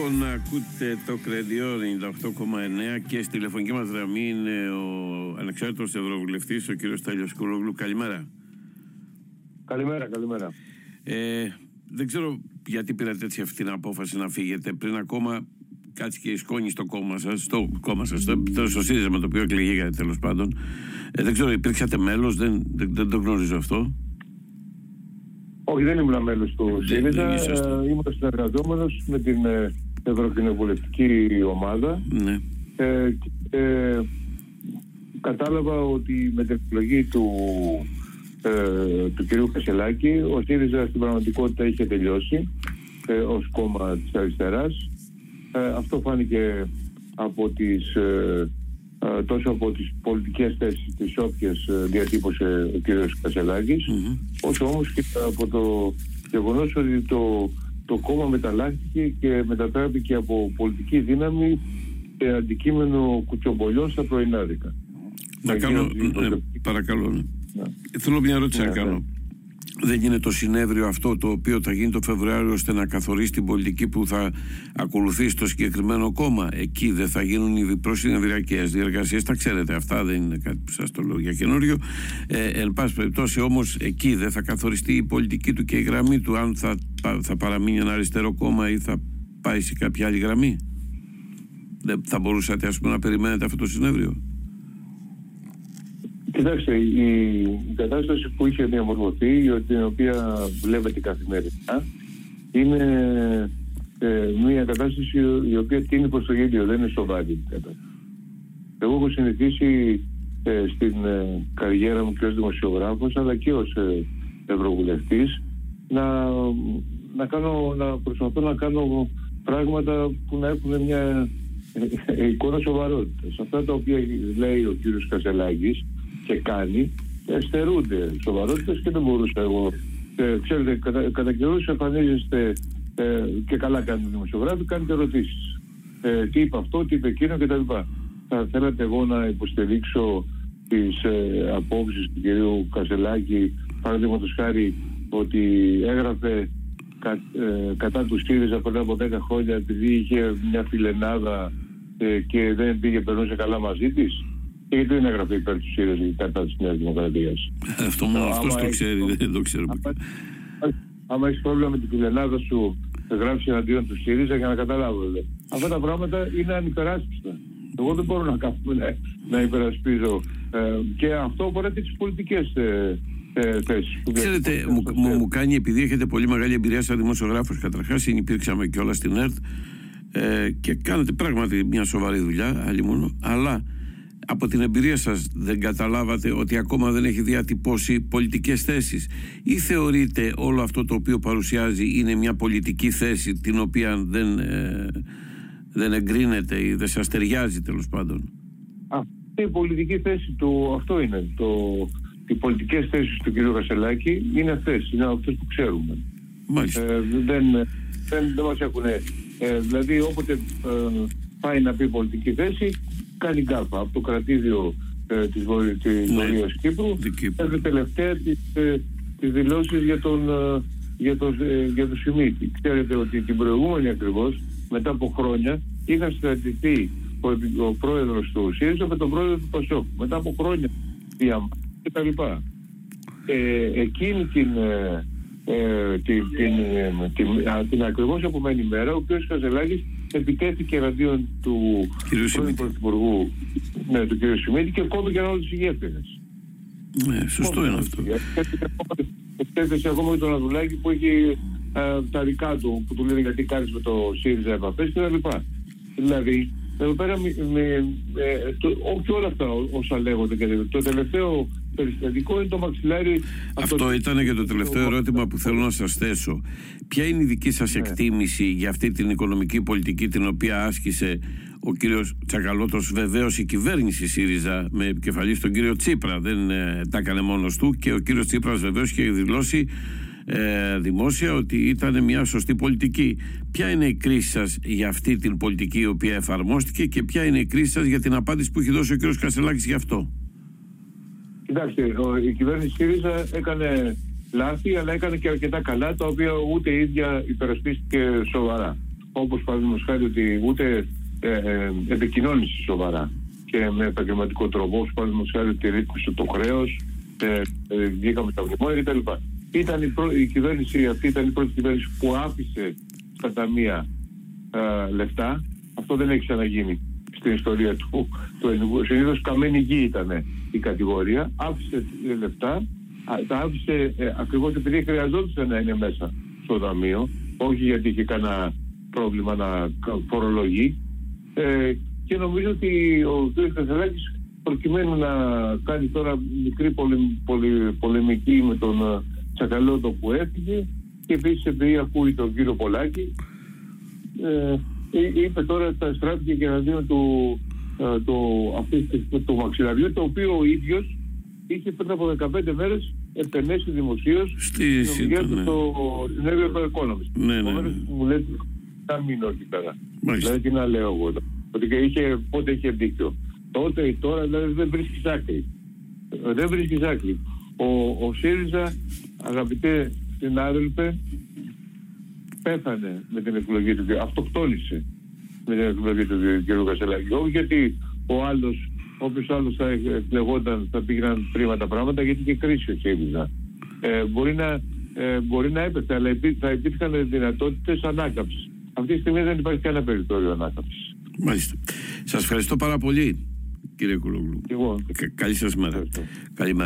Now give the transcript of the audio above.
Λοιπόν, ακούτε το Κρεντιό 98,9 και στη τηλεφωνική μας γραμμή είναι ο ανεξάρτητος ευρωβουλευτής, ο κύριος Στέλιος Κουλόγλου. Καλημέρα. Καλημέρα, καλημέρα. Ε, δεν ξέρω γιατί πήρατε έτσι αυτή την απόφαση να φύγετε πριν ακόμα κάτσει και η σκόνη στο κόμμα σας, στο κόμμα σας, στο, στο ΣΥΡΙΖΑ με το οποίο εκλεγήκατε τέλος πάντων. Ε, δεν ξέρω, υπήρξατε μέλος, δεν, δεν, δεν το γνωρίζω αυτό. Όχι, δεν ήμουν μέλος του ΣΥΡΙΖΑ. Ε, ήμουν συνεργαζόμενος με την ε, ευρωκοινοβουλευτική ομάδα. Ναι. Ε, ε, κατάλαβα ότι με την εκλογή του, ε, του κυρίου Κασελάκη ο ΣΥΡΙΖΑ στην πραγματικότητα είχε τελειώσει ε, ως κόμμα της αριστεράς. Ε, αυτό φάνηκε από τις, ε, ε, τόσο από τις πολιτικές θέσεις τις όποιες διατύπωσε ο κύριος Κασελάκης όσο όμως και από το γεγονός ότι το το κόμμα μεταλλάχθηκε και μετατράπηκε από πολιτική δύναμη σε αντικείμενο κουτσομπολιών στα πρωινάδικα. Να κάνω, ναι, παρακαλώ. Ναι. ναι. Θέλω μια ερώτηση να ναι, κάνω. Δεν είναι το συνέδριο αυτό το οποίο θα γίνει το Φεβρουάριο ώστε να καθορίσει την πολιτική που θα ακολουθήσει το συγκεκριμένο κόμμα. Εκεί δεν θα γίνουν οι προσυνεδριακέ διεργασίες. Τα ξέρετε, αυτά δεν είναι κάτι που σας το λέω για καινούριο. Ε, εν πάση περιπτώσει, όμως, εκεί δεν θα καθοριστεί η πολιτική του και η γραμμή του, αν θα, θα παραμείνει ένα αριστερό κόμμα ή θα πάει σε κάποια άλλη γραμμή. Δεν θα μπορούσατε, ας πούμε, να περιμένετε αυτό το συνέδριο; Κοιτάξτε, η, η κατάσταση που είχε διαμορφωθεί, την οποία βλέπετε καθημερινά, είναι ε, μια κατάσταση η οποία τίνει προς το γέλιο, δεν είναι σοβαρή Εγώ έχω συνηθίσει ε, στην ε, καριέρα μου και ως δημοσιογράφος αλλά και ως ε, ευρωβουλευτής να, να, κάνω, να προσπαθώ να κάνω πράγματα που να έχουν μια ε, εικόνα σοβαρότητας. Σε αυτά τα οποία λέει ο κύριος Κασελάκης και κάνει, εστερούνται σοβαρότητες και δεν μπορούσα εγώ. Ε, ξέρετε, κατά, κατά καιρούς εμφανίζεστε ε, και καλά κάνετε δημοσιογράφοι, κάνετε ερωτήσεις. Ε, τι είπε αυτό, τι είπε εκείνο κτλ. Θα θέλατε εγώ να υποστηρίξω τις ε, απόψεις του κυρίου Κασελάκη, παραδείγματος χάρη, ότι έγραφε κα, ε, κατά του ΣΥΡΙΖΑ πριν από 10 χρόνια επειδή είχε μια φιλενάδα ε, και δεν πήγε περνούσε καλά μαζί της; Γιατί δεν έγραφε υπέρ του ΣΥΡΙΖΑ κατά της Νέας Δημοκρατίας. Αυτό μόνο αυτός το ξέρει, δεν το ξέρω. Άμα έχεις πρόβλημα με την φιλενάδα σου, γράψεις εναντίον του ΣΥΡΙΖΑ για να καταλάβω. Αυτά τα πράγματα είναι ανυπεράσπιστα. Εγώ δεν μπορώ να κάθομαι να, να υπερασπίζω. Ε, και αυτό αφορά τις πολιτικές ε, ε, θέσεις. Ξέρετε, μου, μου, μου, κάνει επειδή έχετε πολύ μεγάλη εμπειρία σαν δημοσιογράφος. Καταρχάς, υπήρξαμε και όλα στην ΕΡΤ ε, και κάνετε πράγματι μια σοβαρή δουλειά, άλλη μόνο. Αλλά από την εμπειρία σας δεν καταλάβατε ότι ακόμα δεν έχει διατυπώσει πολιτικές θέσεις ή θεωρείτε όλο αυτό το οποίο παρουσιάζει είναι μια πολιτική θέση την οποία δεν, ε, δεν εγκρίνεται ή δεν σας ταιριάζει τέλος πάντων; Αυτή η πολιτική θέση του, αυτό είναι. Το, οι πολιτικές θέσεις του κ. Κασελάκη είναι αυτές, είναι αυτές που ξέρουμε. Μάλιστα. Ε, δεν, δεν, δεν μας έχουν... Ε, δηλαδή όποτε ε, πάει να πει πολιτική θέση κάνει γκάφα από το κρατήδιο ε, της, Βορ... της ναι. Βορειάς Κύπρου μέχρι τελευταία τις, ε, τις δηλώσεις για τον, ε, για, τον, ε, για τον Σιμίτη. Ξέρετε ότι την προηγούμενη ακριβώς μετά από χρόνια είχαν στρατηθεί ο, ο πρόεδρος του ΣΥΡΙΖΑ με τον πρόεδρο του ΠΑΣΟΚ. Μετά από χρόνια διαμάχη και τα λοιπά. Ε, εκείνη την, ε, ε την, την, ε, την, την, την ακριβώς επομένη μέρα ο κ. Καζελάκης επιτέθηκε εναντίον του πρώην Πρωθυπουργού ναι, του κ. Σιμίτη και κόμπη για όλους τους ηγέτες. Ναι, σωστό είναι αυτό. Επιτέθηκε ακόμα και τον Αδουλάκη που έχει ε, τα δικά του, που του λένε γιατί κάνεις με το ΣΥΡΙΖΑ επαφές και τα λοιπά. Δηλαδή, εδώ πέρα, με, με, ε, το, όχι όλα αυτά όσα λέγονται και το τελευταίο περιστατικό είναι το μαξιλάρι. Αυτό, αυτό ήταν και το τελευταίο ερώτημα που θέλω να σας θέσω. Ποια είναι η δική σας ναι. εκτίμηση για αυτή την οικονομική πολιτική την οποία άσκησε ο κύριος Τσακαλώτος βεβαίως η κυβέρνηση ΣΥΡΙΖΑ με επικεφαλής τον κύριο Τσίπρα δεν ε, τα έκανε μόνος του και ο κύριος Τσίπρας βεβαίως είχε δηλώσει ε, δημόσια ότι ήταν μια σωστή πολιτική. Ποια είναι η κρίση σας για αυτή την πολιτική η οποία εφαρμόστηκε και ποια είναι η κρίση σας για την απάντηση που έχει δώσει ο κύριος Κασελάκης γι' αυτό; Κοιτάξτε, η κυβέρνηση ΣΥΡΙΖΑ έκανε λάθη, αλλά έκανε και αρκετά καλά, τα οποία ούτε η ίδια υπερασπίστηκε σοβαρά. όπως παραδείγματος χάρη ότι ούτε ε, ε, επικοινώνησε σοβαρά και με επαγγελματικό τρόπο, όπως παραδείγματος χάρη ότι ρίκουσε το χρέος, ε, ε, βγήκαμε τα μνημόνια κτλ. Ήταν η, προ, η κυβέρνηση αυτή ήταν η πρώτη κυβέρνηση που άφησε στα ταμεία ε, λεφτά. Αυτό δεν έχει ξαναγίνει στην ιστορία του, του ελληνικού. Συνήθως καμένη γη ήταν η κατηγορία. Άφησε λεφτά, τα άφησε ε, ακριβώς επειδή χρειαζόταν να είναι μέσα στο ταμείο, όχι γιατί είχε κανένα πρόβλημα να φορολογεί. Ε, και νομίζω ότι ο κ. Κασελάκη προκειμένου να κάνει τώρα μικρή πολεμική με τον ε, Τσακαλώτο που έφυγε και επίσης επειδή ακούει τον κύριο Πολάκη ε, είπε τώρα τα στράφηκε και εναντίον του, ε, το, του, του μαξιλαριού το οποίο ο ίδιος είχε πριν από 15 μέρες επενέσει δημοσίως στη συνομιλία του στο συνέδριο του Economist. Ναι, ναι, ναι. Μου λέει να μείνω εκεί πέρα. Δηλαδή τι να λέω εγώ. Ότι είχε, πότε είχε δίκιο. Τότε ή τώρα δηλαδή δεν βρίσκει άκρη. Δεν βρίσκει άκρη. Ο, ο ΣΥΡΙΖΑ, αγαπητέ συνάδελφε, πέθανε με την εκλογή του, αυτοκτόνησε με την εκλογή του κ. Κασελάκη. Όχι γιατί ο άλλος, όποιος άλλος θα εκλεγόταν, θα πήγαιναν πρίμα τα πράγματα, γιατί και κρίση ο ΣΥΡΙΖΑ. Ε, μπορεί να, ε, μπορεί να έπεσε, αλλά θα υπήρχαν δυνατότητες ανάκαμψης. Αυτή τη στιγμή δεν υπάρχει κανένα περιθώριο ανάκαμψης. Μάλιστα. Σας ευχαριστώ πάρα πολύ, κύριε Κουλογλου. Εγώ. Καλή σας μέρα. Καλημέρα.